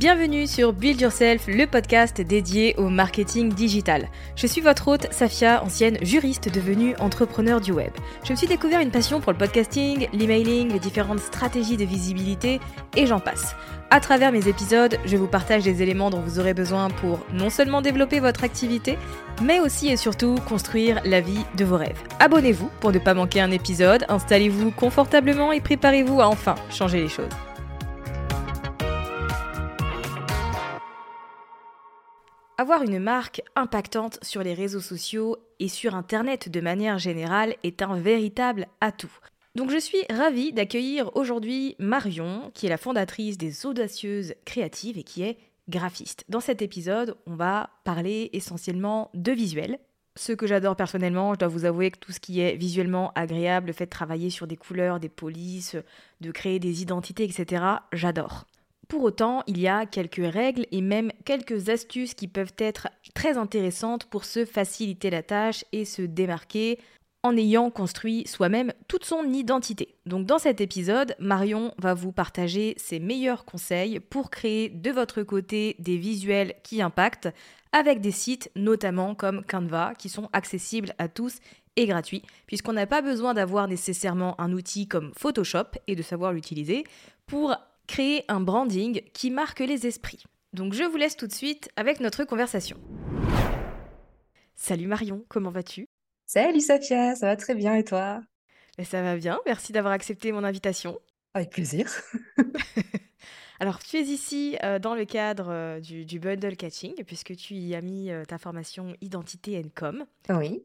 Bienvenue sur Build Yourself, le podcast dédié au marketing digital. Je suis votre hôte, Safia, ancienne juriste devenue entrepreneur du web. Je me suis découvert une passion pour le podcasting, l'emailing, les différentes stratégies de visibilité et j'en passe. À travers mes épisodes, je vous partage des éléments dont vous aurez besoin pour non seulement développer votre activité, mais aussi et surtout construire la vie de vos rêves. Abonnez-vous pour ne pas manquer un épisode, installez-vous confortablement et préparez-vous à enfin changer les choses. Avoir une marque impactante sur les réseaux sociaux et sur Internet de manière générale est un véritable atout. Donc je suis ravie d'accueillir aujourd'hui Marion, qui est la fondatrice des Audacieuses Créatives et qui est graphiste. Dans cet épisode, on va parler essentiellement de visuel. Ce que j'adore personnellement, je dois vous avouer que tout ce qui est visuellement agréable, le fait de travailler sur des couleurs, des polices, de créer des identités, etc., j'adore. Pour autant, il y a quelques règles et même quelques astuces qui peuvent être très intéressantes pour se faciliter la tâche et se démarquer en ayant construit soi-même toute son identité. Donc dans cet épisode, Marion va vous partager ses meilleurs conseils pour créer de votre côté des visuels qui impactent avec des sites notamment comme Canva qui sont accessibles à tous et gratuits puisqu'on n'a pas besoin d'avoir nécessairement un outil comme Photoshop et de savoir l'utiliser pour créer un branding qui marque les esprits. Donc je vous laisse tout de suite avec notre conversation. Salut Marion, comment vas-tu? Salut Safia, ça va très bien et toi? Ben, Ça va bien, merci d'avoir accepté mon invitation. Avec plaisir. Alors tu es ici euh, dans le cadre euh, du, du bundle catching puisque tu y as mis euh, ta formation identité and com. Oui.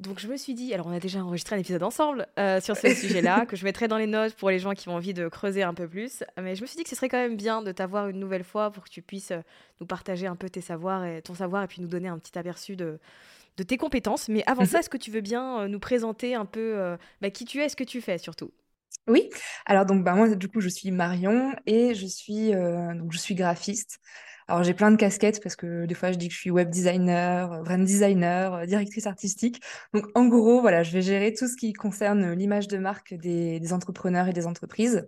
Donc je me suis dit, alors on a déjà enregistré un épisode ensemble euh, sur ce sujet-là, que je mettrai dans les notes pour les gens qui ont envie de creuser un peu plus. Mais je me suis dit que ce serait quand même bien de t'avoir une nouvelle fois pour que tu puisses euh, nous partager un peu tes savoirs et ton savoir et puis nous donner un petit aperçu de, de tes compétences. Mais avant ça, est-ce que tu veux bien euh, nous présenter un peu euh, bah, qui tu es, ce que tu fais surtout? Oui. Alors donc bah moi du coup je suis Marion et je suis euh, donc je suis graphiste. Alors j'ai plein de casquettes parce que des fois je dis que je suis web designer, euh, brand designer, euh, directrice artistique. Donc en gros voilà, je vais gérer tout ce qui concerne l'image de marque des, des entrepreneurs et des entreprises.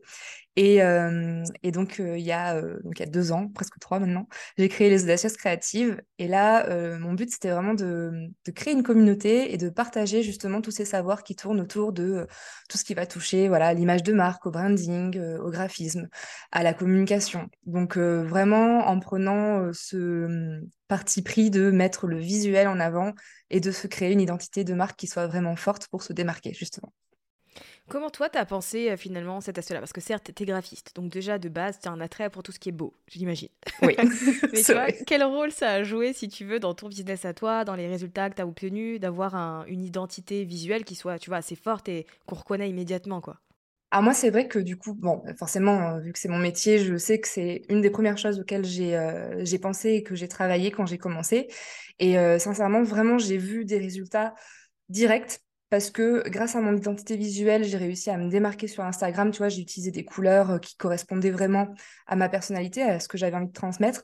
Et, euh, et donc, euh, il y a, euh, donc, il y a deux ans, presque trois maintenant, j'ai créé les Audacieuses Créatives. Et là, mon but, c'était vraiment de, créer une communauté et de partager justement tous ces savoirs qui tournent autour de tout ce qui va toucher voilà, l'image de marque, au branding, au graphisme, à la communication. Donc, vraiment en prenant ce hum, parti pris de mettre le visuel en avant et de se créer une identité de marque qui soit vraiment forte pour se démarquer, justement. Comment toi, tu as pensé euh, finalement cet aspect-là? Parce que certes, tu es graphiste, donc déjà de base, tu as un attrait pour tout ce qui est beau, j'imagine. Oui, Mais tu vois, quel rôle ça a joué, si tu veux, dans ton business à toi, dans les résultats que tu as obtenus, d'avoir un- une identité visuelle qui soit, tu vois, assez forte et qu'on reconnaît immédiatement, quoi? Alors moi, c'est vrai que du coup, bon, forcément, euh, vu que c'est mon métier, je sais que c'est une des premières choses auxquelles j'ai euh, j'ai pensé et que j'ai travaillé quand j'ai commencé. Et euh, sincèrement, vraiment, j'ai vu des résultats directs parce que grâce à mon identité visuelle, j'ai réussi à me démarquer sur Instagram. Tu vois, j'ai utilisé des couleurs euh, qui correspondaient vraiment à ma personnalité, à ce que j'avais envie de transmettre.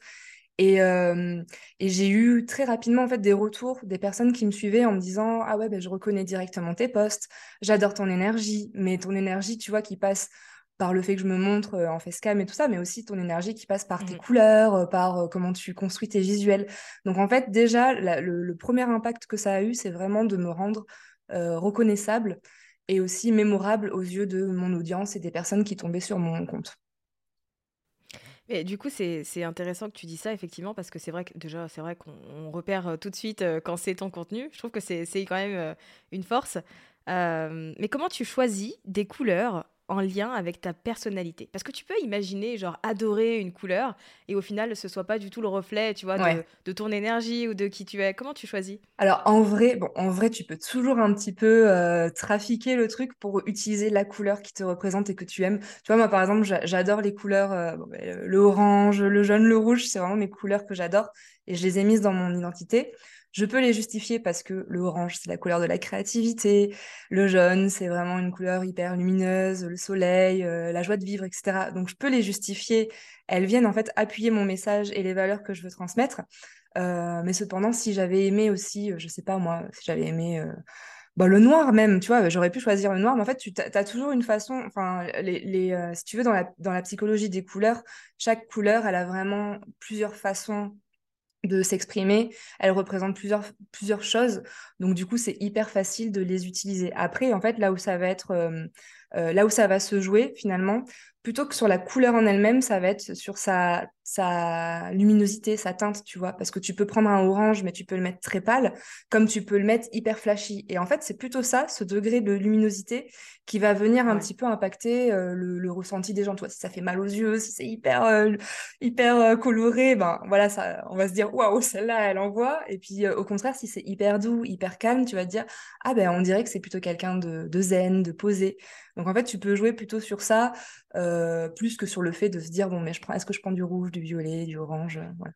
Et, euh, et j'ai eu très rapidement en fait des retours des personnes qui me suivaient en me disant ah ouais ben, je reconnais directement tes posts, j'adore ton énergie, mais ton énergie tu vois qui passe par le fait que je me montre euh, en facecam et tout ça, mais aussi ton énergie qui passe par tes mmh. couleurs, par comment tu construis tes visuels. Donc en fait déjà le, premier impact que ça a eu c'est vraiment de me rendre euh, reconnaissable et aussi mémorable aux yeux de mon audience et des personnes qui tombaient sur mon compte. Mais du coup, c'est intéressant que tu dis ça, effectivement, parce que c'est vrai que déjà, c'est vrai qu'on repère euh, tout de suite euh, quand c'est ton contenu. Je trouve que c'est quand même une force. mais comment tu choisis des couleurs en lien avec ta personnalité. Parce que tu peux imaginer, genre, adorer une couleur et au final, ce soit pas du tout le reflet, tu vois, de, ton énergie ou de qui tu es. Comment tu choisis? Alors, en vrai, bon, en vrai, tu peux toujours un petit peu euh, trafiquer le truc pour utiliser la couleur qui te représente et que tu aimes. Tu vois, moi, par exemple, j'adore les couleurs, euh, ben, le orange, le jaune, le rouge, c'est vraiment mes couleurs que j'adore et je les ai mises dans mon identité. Je peux les justifier parce que le orange, c'est la couleur de la créativité, le jaune, c'est vraiment une couleur hyper lumineuse, le soleil, euh, la joie de vivre, etc. Donc, je peux les justifier. Elles viennent en fait appuyer mon message et les valeurs que je veux transmettre. Euh, mais cependant, si j'avais aimé aussi, euh, je sais pas moi, si j'avais aimé bah, le noir même, tu vois, j'aurais pu choisir le noir, mais en fait, tu as, toujours une façon, enfin, les, si tu veux, dans la psychologie des couleurs, chaque couleur, elle a vraiment plusieurs façons de s'exprimer. Elles représentent plusieurs, plusieurs choses. Donc, du coup, c'est hyper facile de les utiliser. Après, en fait, là où ça va être, euh, là où ça va se jouer, finalement, plutôt que sur la couleur en elle-même, ça va être sur sa, sa luminosité, sa teinte, tu vois. Parce que tu peux prendre un orange, mais tu peux le mettre très pâle, comme tu peux le mettre hyper flashy. Et en fait, c'est plutôt ça, ce degré de luminosité, qui va venir un petit peu impacter euh, le, ressenti des gens. Toi, si ça fait mal aux yeux, si c'est hyper, euh, hyper euh, coloré, ben voilà, ça, on va se dire, waouh, celle-là, elle envoie. Et puis, au contraire, si c'est hyper doux, hyper calme, tu vas te dire, ah ben, on dirait que c'est plutôt quelqu'un de, de zen, de posé. Donc en fait, tu peux jouer plutôt sur ça, euh, plus que sur le fait de se dire, bon, mais je prends, est-ce que je prends du rouge, du violet, du orange euh, voilà.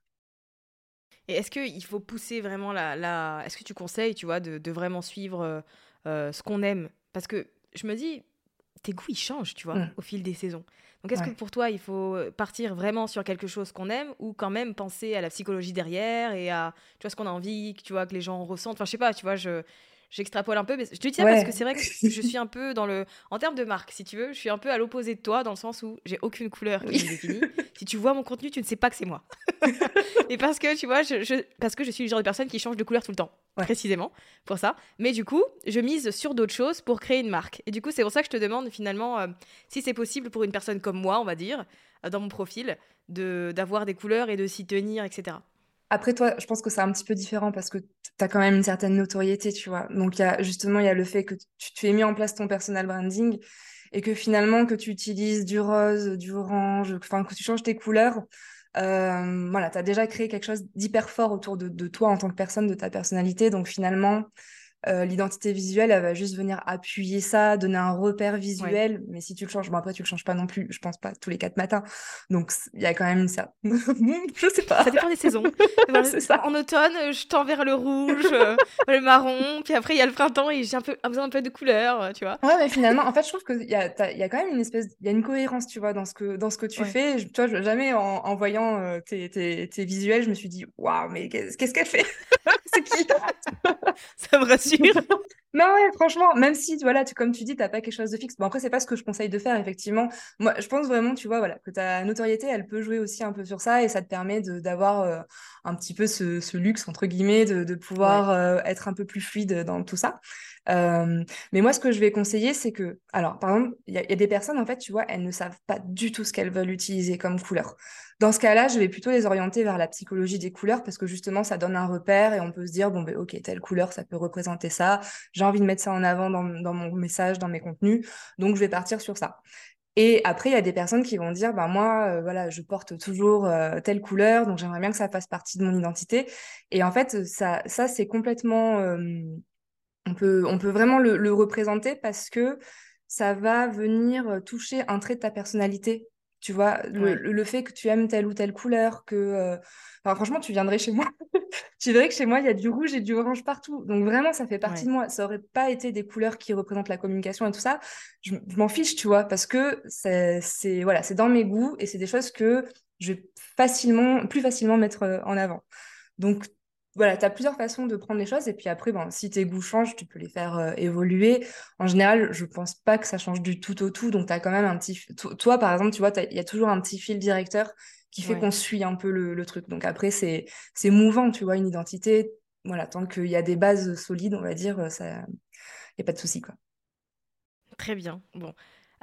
Et est-ce qu'il faut pousser vraiment la... la... Est-ce que tu conseilles, tu vois, de, vraiment suivre euh, ce qu'on aime? Parce que je me dis, tes goûts, ils changent, tu vois, mmh. au fil des saisons. Donc est-ce que pour toi, il faut partir vraiment sur quelque chose qu'on aime ou quand même penser à la psychologie derrière et à, tu vois, ce qu'on a envie, tu vois, que les gens ressentent? Enfin, je sais pas, tu vois, je j'extrapole un peu, mais je te dis ça parce que c'est vrai que je suis un peu dans le. En termes de marque, si tu veux, je suis un peu à l'opposé de toi, dans le sens où j'ai aucune couleur qui est définie. si tu vois mon contenu, tu ne sais pas que c'est moi. et parce que, tu vois, je, parce que je suis le genre de personne qui change de couleur tout le temps, précisément, pour ça. Mais du coup, je mise sur d'autres choses pour créer une marque. Et du coup, c'est pour ça que je te demande finalement euh, si c'est possible pour une personne comme moi, on va dire, euh, dans mon profil, d'avoir des couleurs et de s'y tenir, etc. Après, toi, je pense que c'est un petit peu différent parce que tu as quand même une certaine notoriété, tu vois. Donc, justement, il y a le fait que tu, tu aies mis en place ton personal branding et que finalement, que tu utilises du rose, du orange, enfin, que tu changes tes couleurs. Euh, voilà, tu as déjà créé quelque chose d'hyper fort autour de, toi en tant que personne, de ta personnalité. Donc, finalement, euh, l'identité visuelle, elle va juste venir appuyer ça, donner un repère visuel. Mais si tu le changes, bon après tu le changes pas non plus, je pense pas tous les quatre matins. Donc il y a quand même ça. je sais pas. Ça dépend des saisons. ça. En automne, je tends vers le rouge, euh, le marron, puis après il y a le printemps et j'ai un peu besoin un peu de couleur, tu vois. Ouais, mais finalement, en fait, je trouve qu'il y a, y a quand même une espèce, il y a une cohérence, tu vois, dans ce que dans ce que tu fais. Je, tu vois, jamais en, voyant euh, tes, tes, tes, visuels, je me suis dit, waouh, mais qu'est-ce qu'elle fait? C'est qui? Ça me rassure. 지금@ non, franchement, même si, voilà, tu, comme tu dis, tu n'as pas quelque chose de fixe. Bon, après, c'est pas ce que je conseille de faire, effectivement. Moi, je pense vraiment, tu vois, voilà, que ta notoriété, elle peut jouer aussi un peu sur ça et ça te permet d'avoir euh, un petit peu ce, luxe, entre guillemets, de, pouvoir euh, être un peu plus fluide dans tout ça. Euh, mais moi, ce que je vais conseiller, c'est que, alors, par exemple, il y, a des personnes, en fait, tu vois, elles ne savent pas du tout ce qu'elles veulent utiliser comme couleur. Dans ce cas-là, je vais plutôt les orienter vers la psychologie des couleurs parce que justement, ça donne un repère et on peut se dire, bon, ben, ok, telle couleur, ça peut représenter ça. Envie de mettre ça en avant dans, mon message, dans mes contenus. Donc, je vais partir sur ça. Et après, il y a des personnes qui vont dire, ben moi, euh, voilà, je porte toujours euh, telle couleur, donc j'aimerais bien que ça fasse partie de mon identité. Et en fait, ça, ça c'est complètement on peut, on peut vraiment le, représenter parce que ça va venir toucher un trait de ta personnalité Tu vois, le, le- fait que tu aimes telle ou telle couleur, que... euh, enfin, franchement, tu viendrais chez moi. Tu verrais que chez moi, il y a du rouge et du orange partout. Donc vraiment, ça fait partie de moi. Ça aurait pas été des couleurs qui représentent la communication et tout ça. Je, m'en fiche, tu vois, parce que c'est, voilà, c'est dans mes goûts et c'est des choses que je vais facilement, plus facilement mettre euh, en avant. Donc voilà, tu as plusieurs façons de prendre les choses. Et puis après, bon, si tes goûts changent, tu peux les faire euh, évoluer. En général, je pense pas que ça change du tout au tout. Donc tu as quand même un petit... Toi, par exemple, tu vois, il y a toujours un petit fil directeur qui fait Ouais. qu'on suit un peu le, le truc. Donc après, c'est c'est mouvant, tu vois, une identité. Voilà, tant qu'il y a des bases solides, on va dire, euh, ça, il n'y a pas de souci, quoi. Très bien. Bon.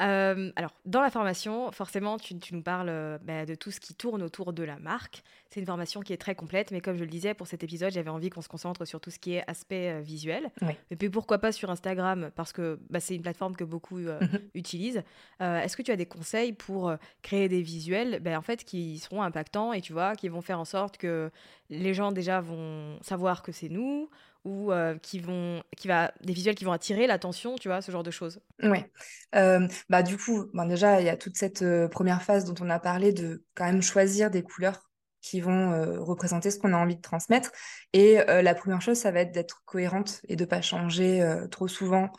Euh, alors, dans la formation, forcément, tu, tu nous parles euh, bah, de tout ce qui tourne autour de la marque. C'est une formation qui est très complète, mais comme je le disais, pour cet épisode, j'avais envie qu'on se concentre sur tout ce qui est aspect euh, visuel. Oui. Et puis pourquoi pas sur Instagram, parce que bah, c'est une plateforme que beaucoup Mhm. utilisent. Est-ce que tu as des conseils pour créer des visuels bah, en fait, qui seront impactants et tu vois, qui vont faire en sorte que les gens déjà vont savoir que c'est nous ou euh, qui vont, qui va, des visuels qui vont attirer l'attention, tu vois, ce genre de choses. Ouais. Euh, bah, du coup, ben, déjà, il y a toute cette euh, première phase dont on a parlé de quand même choisir des couleurs qui vont euh, représenter ce qu'on a envie de transmettre. Et la première chose, ça va être d'être cohérente et de pas changer trop souvent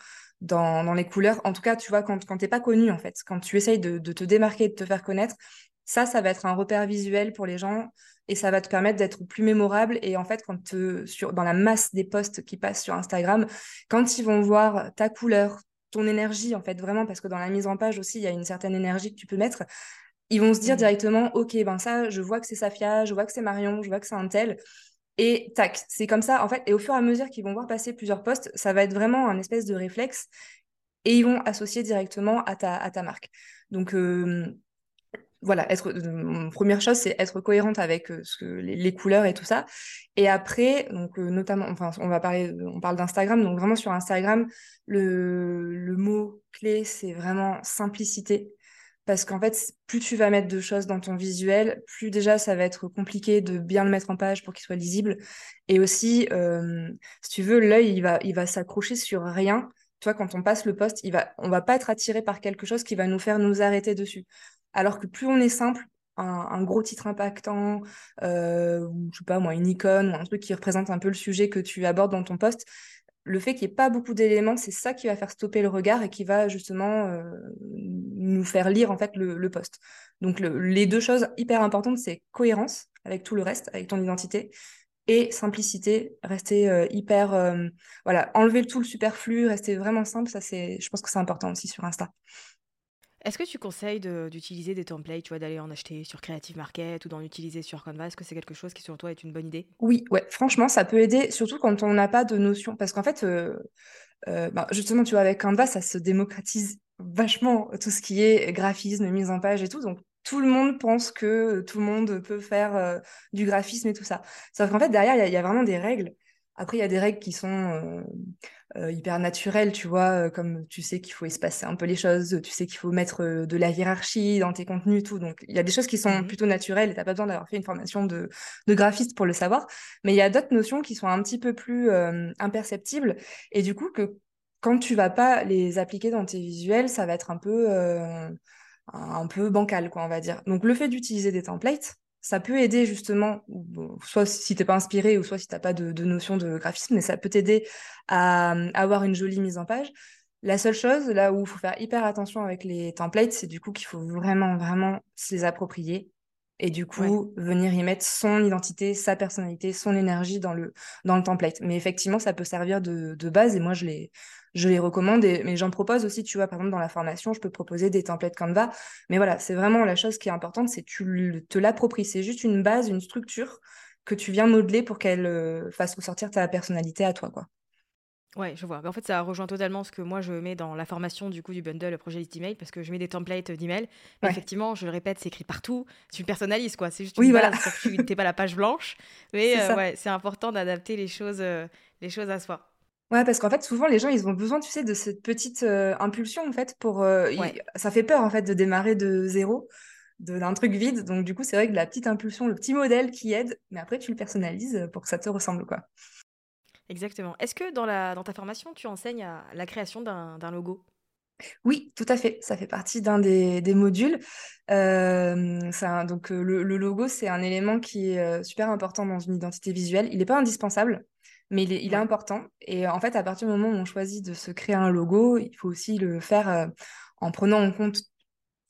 dans, les couleurs. En tout cas, tu vois, quand, quand t'es pas connu, en fait, quand tu essayes de te démarquer, de te faire connaître, ça, ça va être un repère visuel pour les gens et ça va te permettre d'être plus mémorable. Et en fait, quand te, sur, dans la masse des posts qui passent sur Instagram, quand ils vont voir ta couleur, ton énergie, en fait, vraiment, parce que dans la mise en page aussi, il y a une certaine énergie que tu peux mettre, ils vont se dire Mhm. directement, OK, ben ça, je vois que c'est Safia, je vois que c'est Marion, je vois que c'est un tel. Et tac, c'est comme ça, en fait. Et au fur et à mesure qu'ils vont voir passer plusieurs posts, ça va être vraiment un espèce de réflexe et ils vont associer directement à ta, à ta marque. Donc, euh, voilà, être, euh, première chose, c'est être cohérente avec euh, les, couleurs et tout ça. Et après, donc, euh, notamment, enfin, on va parler, on parle d'Instagram, donc vraiment sur Instagram, le, le mot clé, c'est vraiment simplicité. Parce qu'en fait, plus tu vas mettre de choses dans ton visuel, plus déjà ça va être compliqué de bien le mettre en page pour qu'il soit lisible. Et aussi, si tu veux, l'œil, il va, il va s'accrocher sur rien. Tu vois, quand on passe le poste, il va, on va pas être attiré par quelque chose qui va nous faire nous arrêter dessus. Alors que plus on est simple, un, gros titre impactant, euh, ou je sais pas moi, une icône ou un truc qui représente un peu le sujet que tu abordes dans ton poste, le fait qu'il n'y ait pas beaucoup d'éléments, c'est ça qui va faire stopper le regard et qui va justement euh, nous faire lire en fait le, poste. Donc le- les deux choses hyper importantes, c'est cohérence avec tout le reste, avec ton identité, et simplicité, rester euh, hyper, euh, voilà, enlever tout le superflu, rester vraiment simple, ça c'est, je pense que c'est important aussi sur Insta. Est-ce que tu conseilles de- d'utiliser des templates, tu vois, d'aller en acheter sur Creative Market ou d'en utiliser sur Canva? Est-ce que c'est quelque chose qui, selon toi, est une bonne idée? Oui, ouais, franchement, ça peut aider, surtout quand on n'a pas de notion. Parce qu'en fait, euh, euh, ben, justement, tu vois, avec Canva, ça se démocratise vachement tout ce qui est graphisme, mise en page et tout. Donc, tout le monde pense que tout le monde peut faire euh, du graphisme et tout ça. Sauf qu'en fait, derrière, il y, a- il y a vraiment des règles. Après, il y a des règles qui sont euh, euh, hyper naturelles, tu vois, euh, comme tu sais qu'il faut espacer un peu les choses, tu sais qu'il faut mettre euh, de la hiérarchie dans tes contenus, tout. Donc, il y a des choses qui sont Mhm. plutôt naturelles et t'as pas besoin d'avoir fait une formation de, de graphiste pour le savoir. Mais il y a d'autres notions qui sont un petit peu plus euh, imperceptibles et du coup que quand tu vas pas les appliquer dans tes visuels, ça va être un peu, euh, un peu bancal, quoi, on va dire. Donc le fait d'utiliser des templates, ça peut aider justement, bon, soit si t'es pas inspiré, ou soit si t'as pas de, de notion de graphisme, mais ça peut t'aider à, à avoir une jolie mise en page. La seule chose, là où il faut faire hyper attention avec les templates, c'est du coup qu'il faut vraiment, vraiment se les approprier et du coup venir y mettre son identité, sa personnalité, son énergie dans le, dans le template. Mais effectivement, ça peut servir de, de base et moi, je les, je les recommande. Et, mais j'en propose aussi, tu vois, par exemple, dans la formation, je peux proposer des templates Canva. Mais voilà, c'est vraiment la chose qui est importante, c'est tu te l'appropries. C'est juste une base, une structure que tu viens modeler pour qu'elle euh, fasse ressortir ta personnalité à toi, quoi. Ouais, je vois. Mais en fait, ça rejoint totalement ce que moi je mets dans la formation du coup du bundle le projet list email parce que je mets des templates d'email. Mais Ouais. effectivement, je le répète, c'est écrit partout. Tu personnalises quoi. C'est juste Oui, une voilà. base pour que tu pas la page blanche. Mais C'est euh, ouais, c'est important d'adapter les choses, euh, les choses à soi. Ouais, parce qu'en fait, souvent, les gens, ils ont besoin, tu sais, de cette petite euh, impulsion, en fait, pour... euh. Ça fait peur, en fait, de démarrer de zéro, de- d'un truc vide. Donc, du coup, c'est vrai que la petite impulsion, le petit modèle qui aide, mais après, tu le personnalises pour que ça te ressemble, quoi. Exactement. Est-ce que dans, la, dans ta formation, tu enseignes à la création d'un d'un logo? Oui, tout à fait. Ça fait partie d'un des, des modules. Euh, ça, donc, le, le logo, c'est un élément qui est super important dans une identité visuelle. Il n'est pas indispensable, mais il est, il est important. Et en fait, à partir du moment où on choisit de se créer un logo, il faut aussi le faire en prenant en compte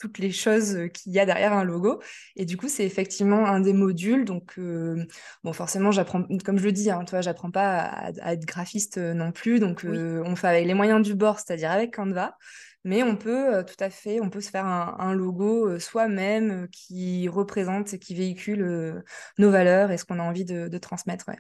toutes les choses qu'il y a derrière un logo. Et du coup, c'est effectivement un des modules. Donc, euh, bon, forcément, j'apprends, comme je le dis, hein, toi, j'apprends pas à, être graphiste non plus. Donc, euh, on fait avec les moyens du bord, c'est-à-dire avec Canva. Mais on peut euh, tout à fait, on peut se faire un, logo soi-même qui représente et qui véhicule nos valeurs et ce qu'on a envie de, de transmettre. Ouais.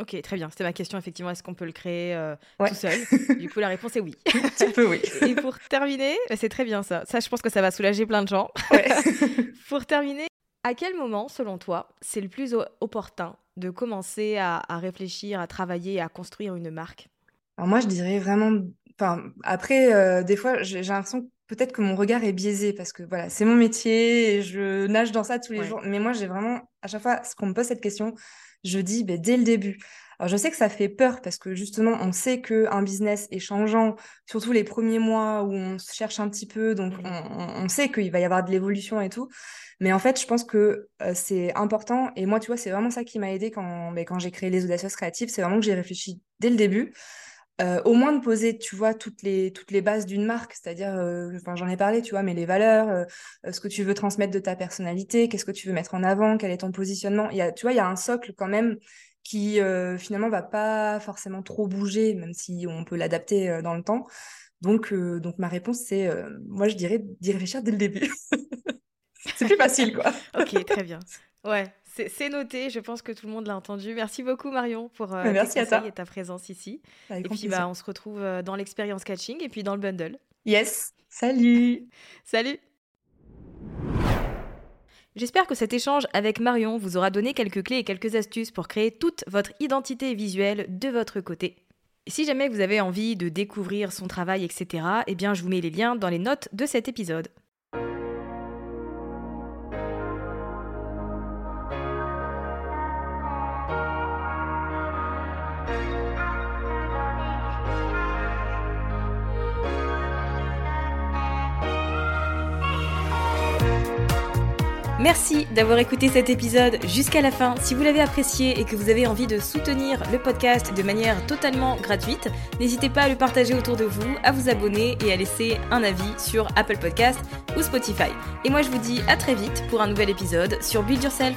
Ok, très bien. C'était ma question, effectivement. Est-ce qu'on peut le créer euh, tout seul? Du coup, la réponse est oui. tu peux, oui. Et pour terminer, bah, c'est très bien ça. Ça, je pense que ça va soulager plein de gens. pour terminer, à quel moment, selon toi, c'est le plus opportun de commencer à, réfléchir, à travailler, à construire une marque? Alors moi, je dirais vraiment... Enfin, après, euh, des fois, j'ai l'impression peut-être que mon regard est biaisé parce que voilà, c'est mon métier et je nage dans ça tous les jours. Mais moi, j'ai vraiment, à chaque fois qu'on me pose cette question, je dis ben, dès le début. Alors je sais que ça fait peur parce que justement on sait qu'un business est changeant, surtout les premiers mois où on se cherche un petit peu, donc mmh. on, sait qu'il va y avoir de l'évolution et tout. Mais en fait, je pense que euh, c'est important. Et moi, tu vois, c'est vraiment ça qui m'a aidé quand, ben, quand j'ai créé les audacieuses créatives. C'est vraiment que j'ai réfléchi dès le début. Euh, au moins de poser, tu vois, toutes les, toutes les bases d'une marque, c'est-à-dire, euh, j'en ai parlé, tu vois, mais les valeurs, euh, ce que tu veux transmettre de ta personnalité, qu'est-ce que tu veux mettre en avant, quel est ton positionnement. Il y a, tu vois, il y a un socle quand même qui finalement va pas forcément trop bouger, même si on peut l'adapter dans le temps. Donc, donc ma réponse, c'est, moi, je dirais d'y réfléchir dès le début. c'est plus facile, quoi. ok, très bien. Ouais, c'est noté, je pense que tout le monde l'a entendu. Merci beaucoup Marion pour euh, Merci tes et ta présence ici. et puis bah, on se retrouve euh, dans l'expérience catching et puis dans le bundle. Yes, salut Salut J'espère que cet échange avec Marion vous aura donné quelques clés et quelques astuces pour créer toute votre identité visuelle de votre côté. Si jamais vous avez envie de découvrir son travail, etc., eh bien je vous mets les liens dans les notes de cet épisode. Merci d'avoir écouté cet épisode jusqu'à la fin. Si vous l'avez apprécié et que vous avez envie de soutenir le podcast de manière totalement gratuite, n'hésitez pas à le partager autour de vous, à vous abonner et à laisser un avis sur Apple Podcast ou Spotify. Et moi je vous dis à très vite pour un nouvel épisode sur Build Yourself.